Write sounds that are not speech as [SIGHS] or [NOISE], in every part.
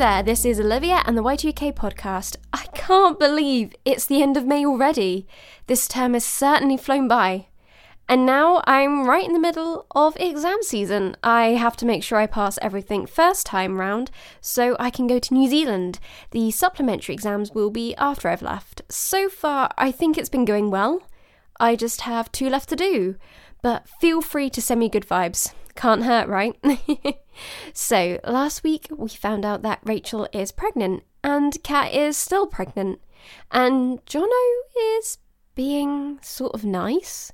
there, this is Olivia and the Y2K podcast. I can't believe it's the end of May already. This term has certainly flown by. And now I'm right in the middle of exam season. I have to make sure I pass everything first time round so I can go to New Zealand. The supplementary exams will be after I've left. So far, I think it's been going well. I just have two left to do. But feel free to send me good vibes. Can't hurt, right? [LAUGHS] so, last week we found out that Rachel is pregnant and Kat is still pregnant. And Jono is being sort of nice.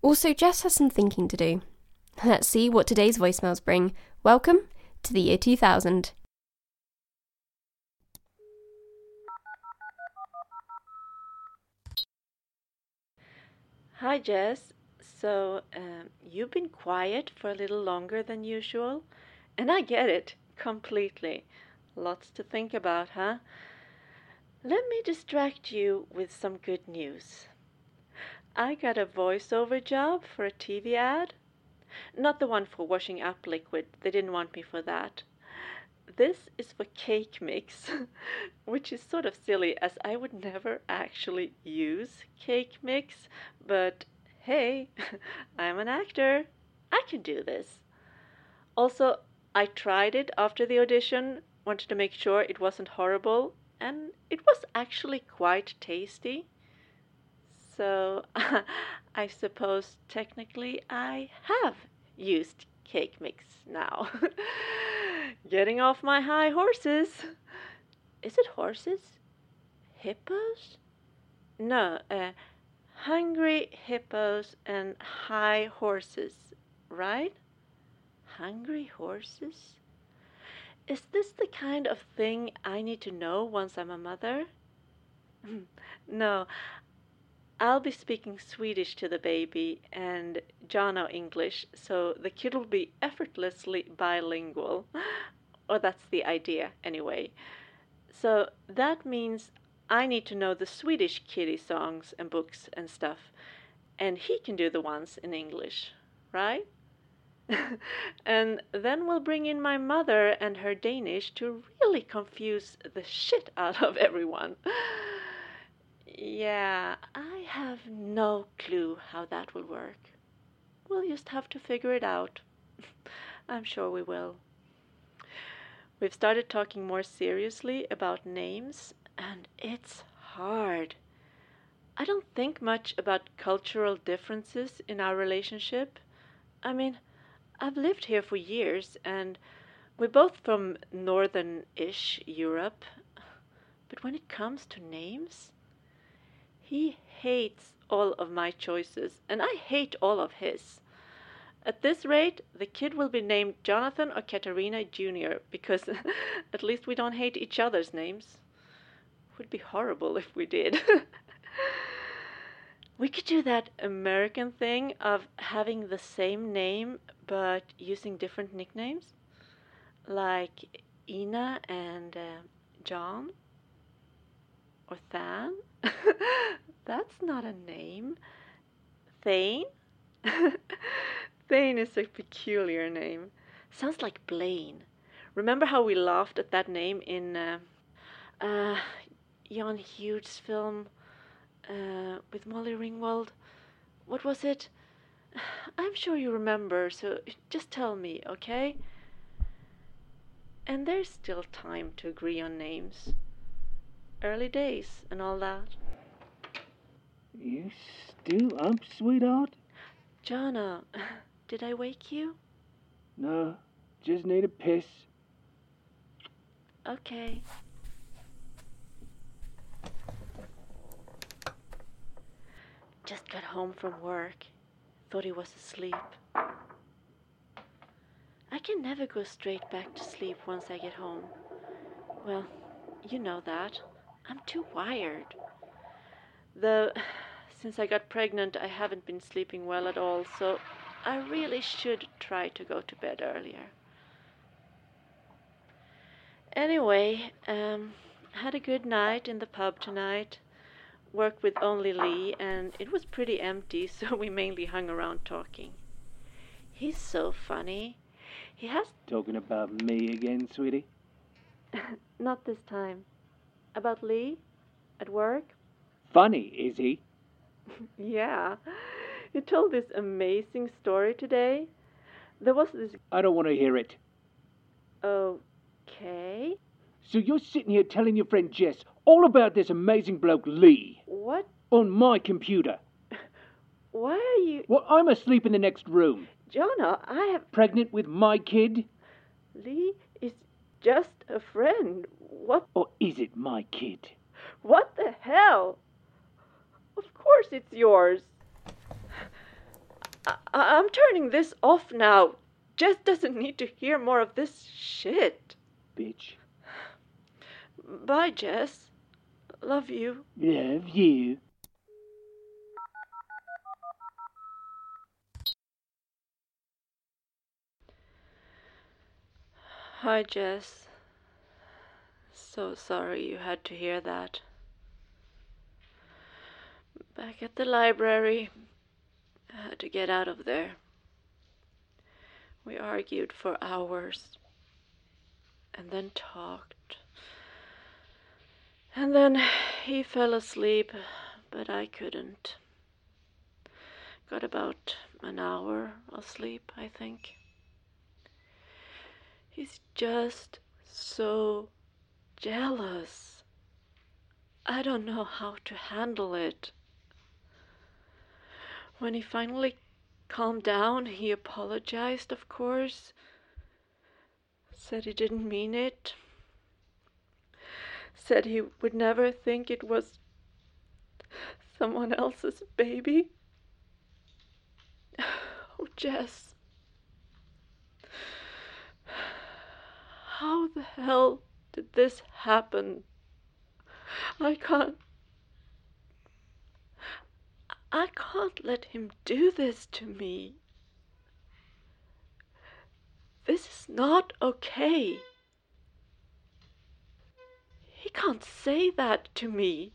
Also, Jess has some thinking to do. Let's see what today's voicemails bring. Welcome to the year 2000. Hi, Jess. So, um, you've been quiet for a little longer than usual, and I get it completely. Lots to think about, huh? Let me distract you with some good news. I got a voiceover job for a TV ad. Not the one for washing up liquid, they didn't want me for that. This is for cake mix, [LAUGHS] which is sort of silly as I would never actually use cake mix, but hey, [LAUGHS] I'm an actor. I can do this. Also, I tried it after the audition, wanted to make sure it wasn't horrible, and it was actually quite tasty. So, [LAUGHS] I suppose technically I have used cake mix now. Getting off my high horses. Is it horses? Hippos? No, uh, hungry hippos and high horses, right? Hungry horses? Is this the kind of thing I need to know once I'm a mother? [LAUGHS] no, I'll be speaking Swedish to the baby and Jono English, so the kid will be effortlessly bilingual. [GASPS] or that's the idea, anyway. So that means I need to know the Swedish kitty songs and books and stuff, and he can do the ones in English, right? [LAUGHS] and then we'll bring in my mother and her Danish to really confuse the shit out of everyone. [LAUGHS] yeah, I have no clue how that will work. We'll just have to figure it out. [LAUGHS] I'm sure we will. We've started talking more seriously about names and it's hard. I don't think much about cultural differences in our relationship. I mean, I've lived here for years and we're both from northern ish Europe. But when it comes to names, he hates all of my choices and I hate all of his. At this rate, the kid will be named Jonathan or Katerina Jr. because [LAUGHS] at least we don't hate each other's names would be horrible if we did. [LAUGHS] we could do that American thing of having the same name but using different nicknames, like Ina and uh, John or Than. [LAUGHS] That's not a name. Thane? [LAUGHS] Thane is a peculiar name. Sounds like Blaine. Remember how we laughed at that name in uh, uh, John Hughes film uh, with Molly Ringwald. What was it? [SIGHS] I'm sure you remember, so just tell me, okay? And there's still time to agree on names. Early days and all that. You still up, sweetheart? Jono, [LAUGHS] did I wake you? No, just need a piss. Okay. Just got home from work. Thought he was asleep. I can never go straight back to sleep once I get home. Well, you know that. I'm too wired. Though, since I got pregnant, I haven't been sleeping well at all, so I really should try to go to bed earlier. Anyway, um, had a good night in the pub tonight worked with only Lee, and it was pretty empty, [LAUGHS] so we mainly hung around talking. He's so funny. He has. Talking about me again, sweetie? [LAUGHS] Not this time. About Lee? At work? Funny, is he? [LAUGHS] Yeah. He told this amazing story today. There was this. I don't want to hear it. Okay. So you're sitting here telling your friend Jess all about this amazing bloke Lee What? on my computer. [LAUGHS] Why are you. Well, I'm asleep in the next room, Jono, I have. pregnant with my kid. Lee just a friend. What? Or is it my kid? What the hell? Of course it's yours. I- I'm turning this off now. Jess doesn't need to hear more of this shit. Bitch. Bye, Jess. Love you. Love you. Hi, Jess. So sorry you had to hear that. Back at the library, I had to get out of there. We argued for hours and then talked. And then he fell asleep, but I couldn't. Got about an hour of sleep, I think. He's just so jealous. I don't know how to handle it. When he finally calmed down, he apologized, of course. Said he didn't mean it. Said he would never think it was someone else's baby. [SIGHS] Oh, Jess. How the hell did this happen? I can't. I can't let him do this to me. This is not okay. He can't say that to me.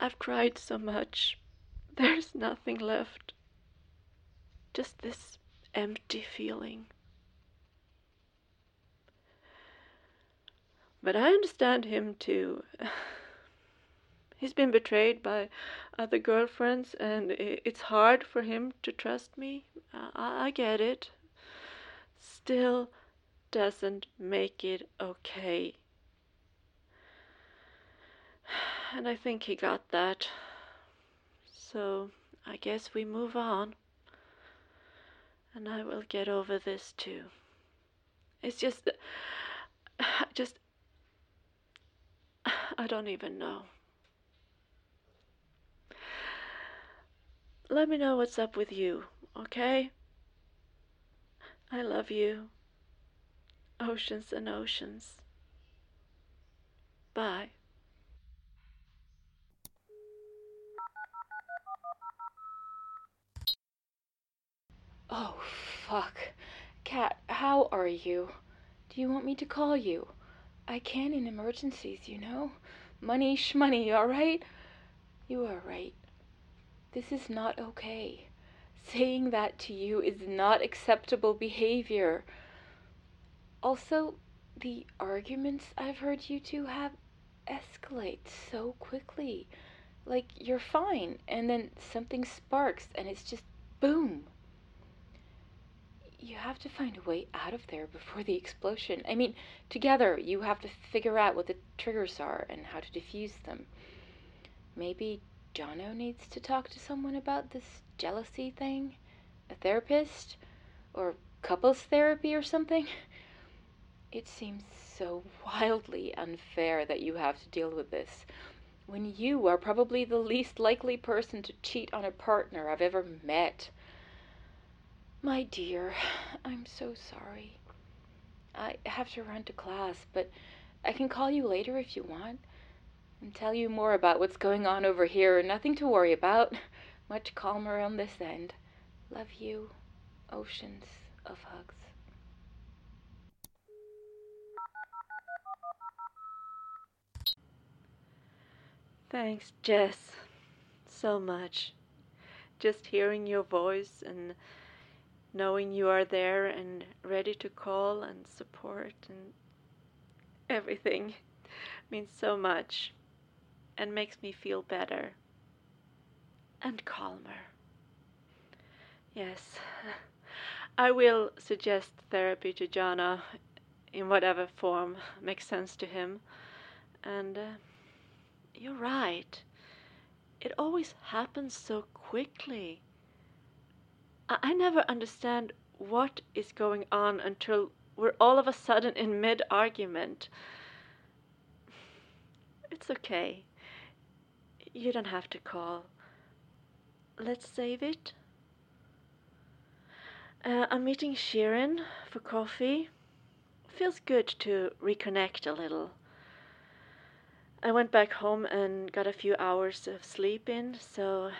I've cried so much. There's nothing left. Just this empty feeling. But I understand him too. [LAUGHS] He's been betrayed by other girlfriends, and it's hard for him to trust me. I, I get it. Still doesn't make it okay. [SIGHS] And I think he got that. So I guess we move on. And I will get over this too. It's just [SIGHS] just [SIGHS] I don't even know. Let me know what's up with you, okay? I love you. Oceans and oceans. Bye. Oh, fuck. Kat, how are you? Do you want me to call you? I can in emergencies, you know. Money shmoney, [LAUGHS] alright? You are right. This is not okay. Saying that to you is not acceptable behavior. Also, the arguments I've heard you two have escalate so quickly. Like, you're fine, and then something sparks, and it's just boom you have to find a way out of there before the explosion. I mean, together you have to figure out what the triggers are and how to defuse them. Maybe Jono needs to talk to someone about this jealousy thing? A therapist? Or couples therapy or something? [LAUGHS] It seems so wildly unfair that you have to deal with this when you are probably the least likely person to cheat on a partner I've ever met. My dear, I'm so sorry. I have to run to class, but I can call you later if you want and tell you more about what's going on over here. Nothing to worry about. Much calmer on this end. Love you. Oceans of hugs. Thanks, Jess, so much. Just hearing your voice and knowing you are there and ready to call and support and everything [LAUGHS] means so much and makes me feel better and calmer. Yes, [LAUGHS] I will suggest therapy to Jono in whatever form makes sense to him. And uh, you're right. It always happens so quickly. I, never understand what is going on until we're all of a sudden in mid argument. It's okay. You don't have to call. Let's save it. Uh, I'm meeting Shirin for coffee. Feels good to reconnect a little. I went back home and got a few hours of sleep in, so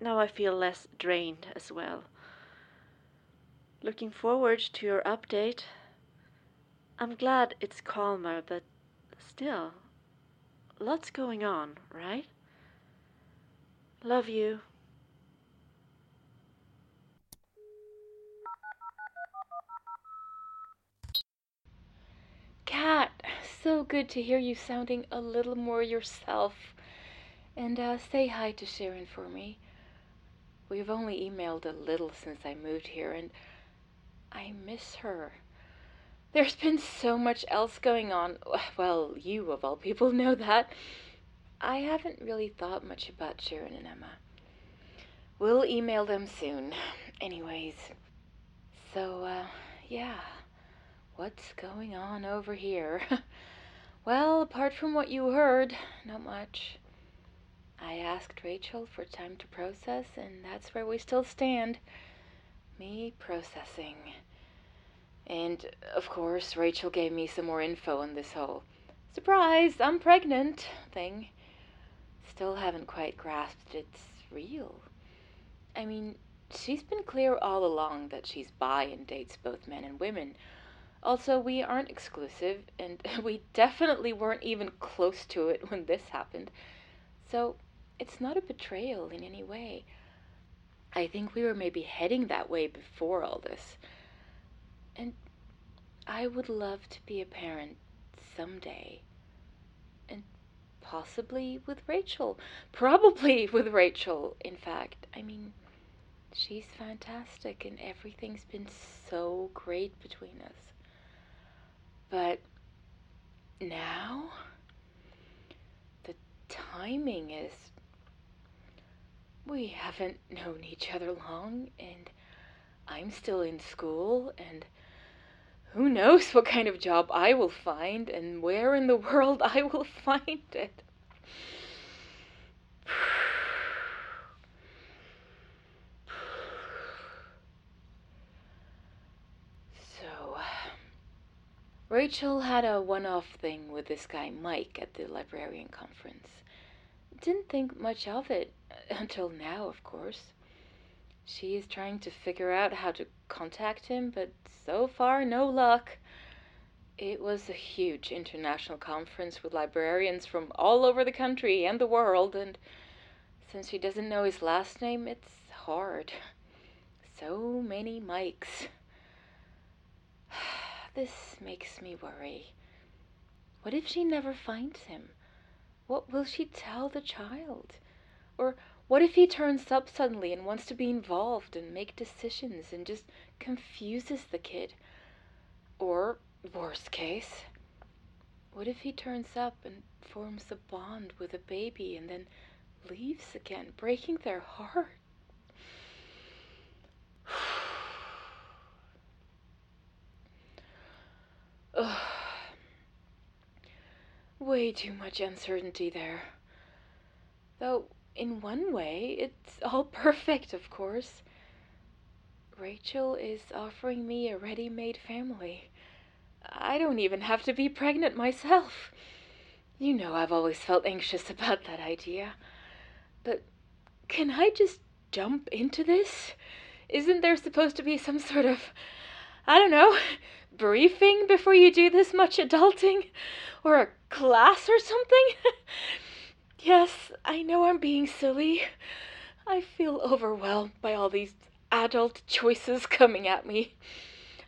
now I feel less drained as well. Looking forward to your update. I'm glad it's calmer, but still, lots going on, right? Love you. Kat, so good to hear you sounding a little more yourself. And uh, say hi to Sharon for me. We've only emailed a little since I moved here, and I miss her. There's been so much else going on. [SIGHS] Well, you of all people know that. I haven't really thought much about Sharon and Emma. We'll email them soon. Anyways, so, uh, yeah. What's going on over here? [LAUGHS] well, apart from what you heard, not much. I asked Rachel for time to process, and that's where we still stand. Me processing. And, of course, Rachel gave me some more info on this whole surprise, I'm pregnant thing. Still haven't quite grasped it's real. I mean, she's been clear all along that she's bi and dates both men and women also, we aren't exclusive, and [LAUGHS] we definitely weren't even close to it when this happened. So, it's not a betrayal in any way. I think we were maybe heading that way before all this. And I would love to be a parent someday. And possibly with Rachel. Probably [LAUGHS] with Rachel, in fact. I mean, she's fantastic, and everything's been so great between us. But now, the timing is. We haven't known each other long, and I'm still in school, and who knows what kind of job I will find and where in the [LAUGHS] world I will find it. So, Rachel had a one off thing with this guy Mike at the librarian conference. Didn't think much of it [LAUGHS] until now, of course. She is trying to figure out how to contact him, but so far, no luck. It was a huge international conference with librarians from all over the country and the world, and since she doesn't know his last name, it's hard. [LAUGHS] So many Mikes. [SIGHS] This makes me worry. What if she never finds him? What will she tell the child? Or what if he turns up suddenly and wants to be involved and make decisions and just confuses the kid? Or, worst case, what if he turns up and forms a bond with a baby and then leaves again, breaking their heart? [SIGHS] Ugh. Way too much uncertainty there. Though, in one way, it's all [LAUGHS] perfect, of course. Rachel is offering me a ready made family. I don't even have to be pregnant myself. You know I've always felt anxious [LAUGHS] about that idea. But can I just jump into this? Isn't there supposed to be some sort of, I don't know, briefing before you do this much adulting? Or a class or something? [LAUGHS] yes, I know I'm being silly. I feel overwhelmed by all these adult choices coming at me.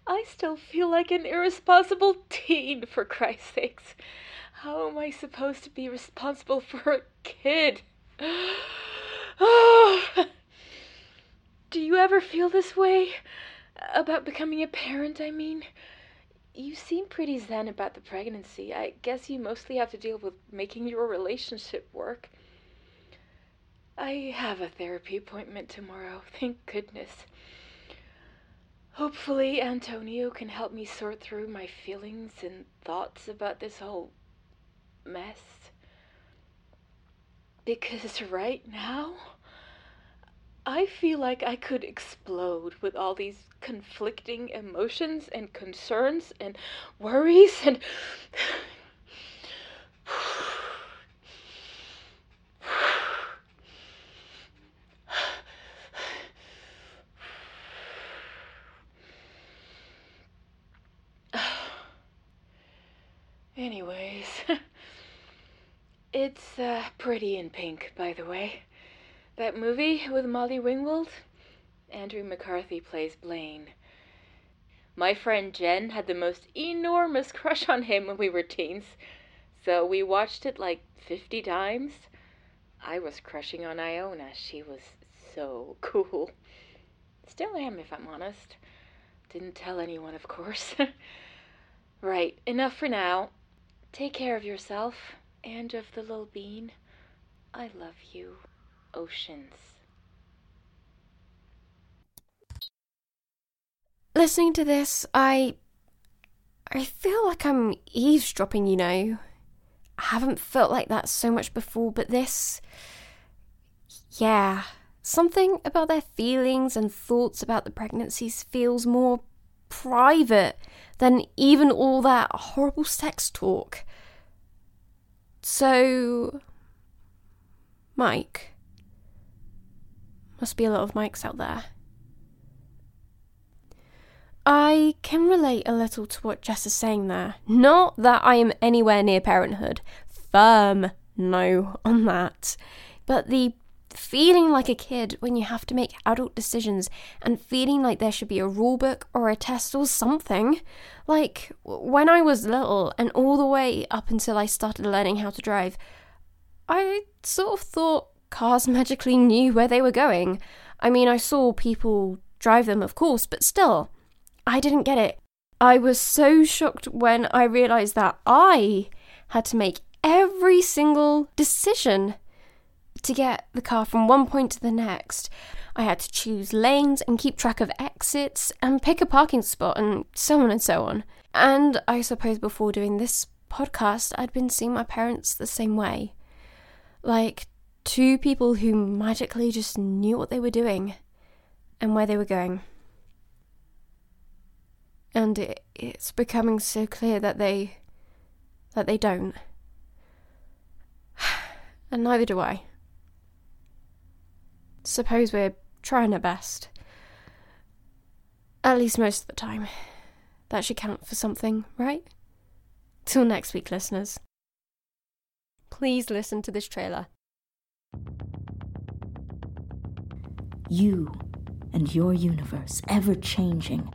I still feel like an irresponsible teen, for Christ's sakes. How am I supposed to be responsible for a kid? Oh. [SIGHS] [SIGHS] Do you ever feel this way? About becoming a parent, I mean? You seem pretty zen about the pregnancy. I guess you mostly have to deal with making your relationship work. I have a therapy appointment tomorrow, thank goodness. Hopefully, Antonio can help me sort through my feelings and thoughts about this whole mess. Because right now, I feel like I could explode with all these conflicting emotions and concerns and worries and. [SIGHS] Anyways, [LAUGHS] it's uh, pretty in pink, by the way. That movie with Molly Ringwald? Andrew McCarthy plays Blaine. My friend Jen had the most enormous crush on him when we were teens, so we watched it like 50 times. I was crushing on Iona. She was so [LAUGHS] cool. Still am, if I'm honest. Didn't tell anyone, of course. [LAUGHS] right, enough for now. Take care of yourself and of the little bean. I love you, Oceans. Listening to this, I. I feel like I'm eavesdropping, you know. I haven't felt like that so much before, but this. Yeah. Something about their feelings and thoughts about the pregnancies feels more private than even all that horrible sex talk. So. Mike. Must be a lot of Mikes out there. I can relate a little to what Jess is saying there. Not that I am anywhere near parenthood. Firm no on that. But the feeling like a kid when you have to make adult decisions and feeling like there should be a rule book or a test or something. Like when I was little and all the way up until I started learning how to drive, I sort of thought cars magically knew where they were going. I mean, I saw people drive them, of course, but still, I didn't get it. I was so shocked when I realised that I had to make every single decision to get the car from one point to the next. I had to choose lanes and keep track of exits and pick a parking spot and so on and so on. And I suppose before doing this podcast, I'd been seeing my parents the same way. Like two people who magically just knew what they were doing and where they were going. And it, it's becoming so clear that they that they don't. [SIGHS] And neither do I. Suppose we're trying our best. At least most of the time. That should count for something, right? Till next week, listeners. Please listen to this trailer. You and your universe ever changing,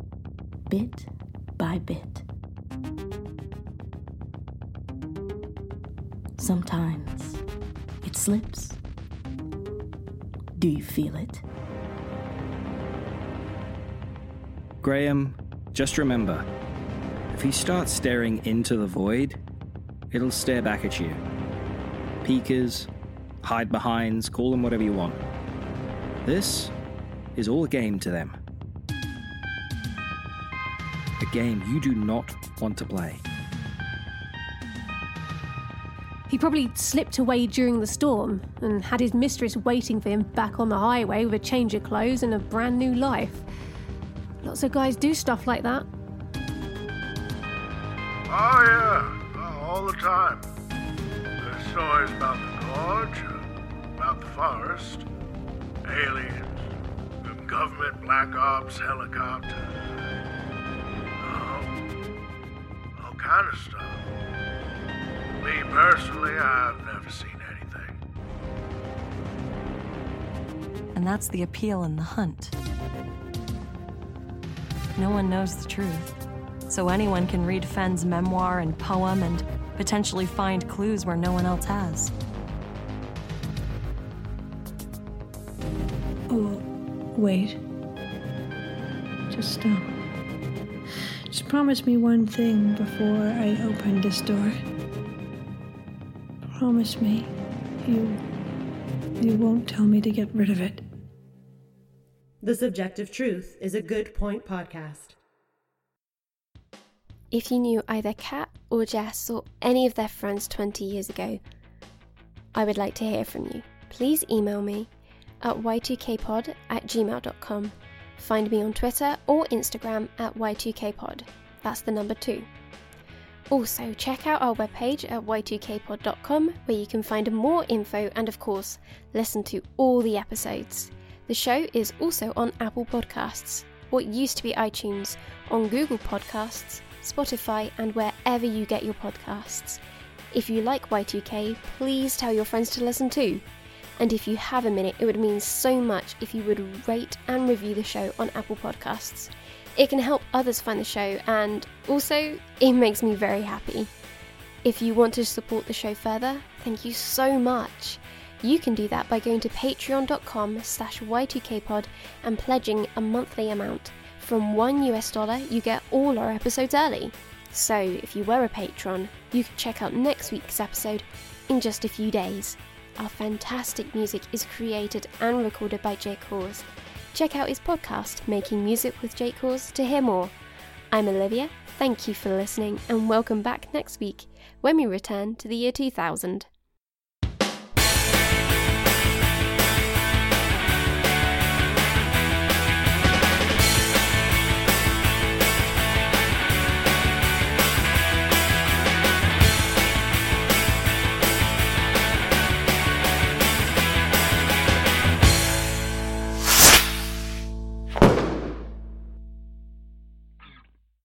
bit by bit. Sometimes it slips. Do you feel it? Graham, just remember if you start staring into the void, it'll stare back at you. Peekers, hide behinds, call them whatever you want. This is all a game to them. A game you do not want to play. He probably slipped away during the storm and had his mistress waiting for him back on the highway with a change of clothes and a brand new life. Lots of guys do stuff like that. Oh, yeah. Oh, all the time. There's stories about the gorge, the forest, aliens, um, government black ops, helicopters. Oh, all kind of stuff. Me personally, I've never seen anything. And that's the appeal in the hunt. no one knows the truth. So anyone can read Fenn's memoir and poem and potentially find clues where no one else has. Oh, wait. Just stop. Just promise me one thing before I open this door. Promise me you. you won't tell me to get rid of it. The Subjective Truth is a Good Point podcast. If you knew either Kat or Jess or any of their friends 20 years ago, I would like to hear from you. Please email me at y2kpod at gmail.com. Find me on Twitter or Instagram at y2kpod. That's the number two. Also, check out our webpage at y2kpod.com where you can find more info and, of course, listen to all the episodes. The show is also on Apple Podcasts, what used to be iTunes, on Google Podcasts, Spotify, and wherever you get your podcasts. If you like Y2K, please tell your friends to listen too. And if you have a minute, it would mean so much if you would rate and review the show on Apple Podcasts. It can help others find the show, and also, it makes me very happy. If you want to support the show further, thank you so much. You can do that by going to patreon.com slash y2kpod and pledging a monthly amount. From one US dollar, you get all our episodes early. So if you were a patron, you can check out next week's episode in just a few days. Our fantastic music is created and recorded by Jake Hawes. Check out his podcast, Making Music with Jake Hawes, to hear more. I'm Olivia, thank you for listening, and welcome back next week when we return to the year 2000.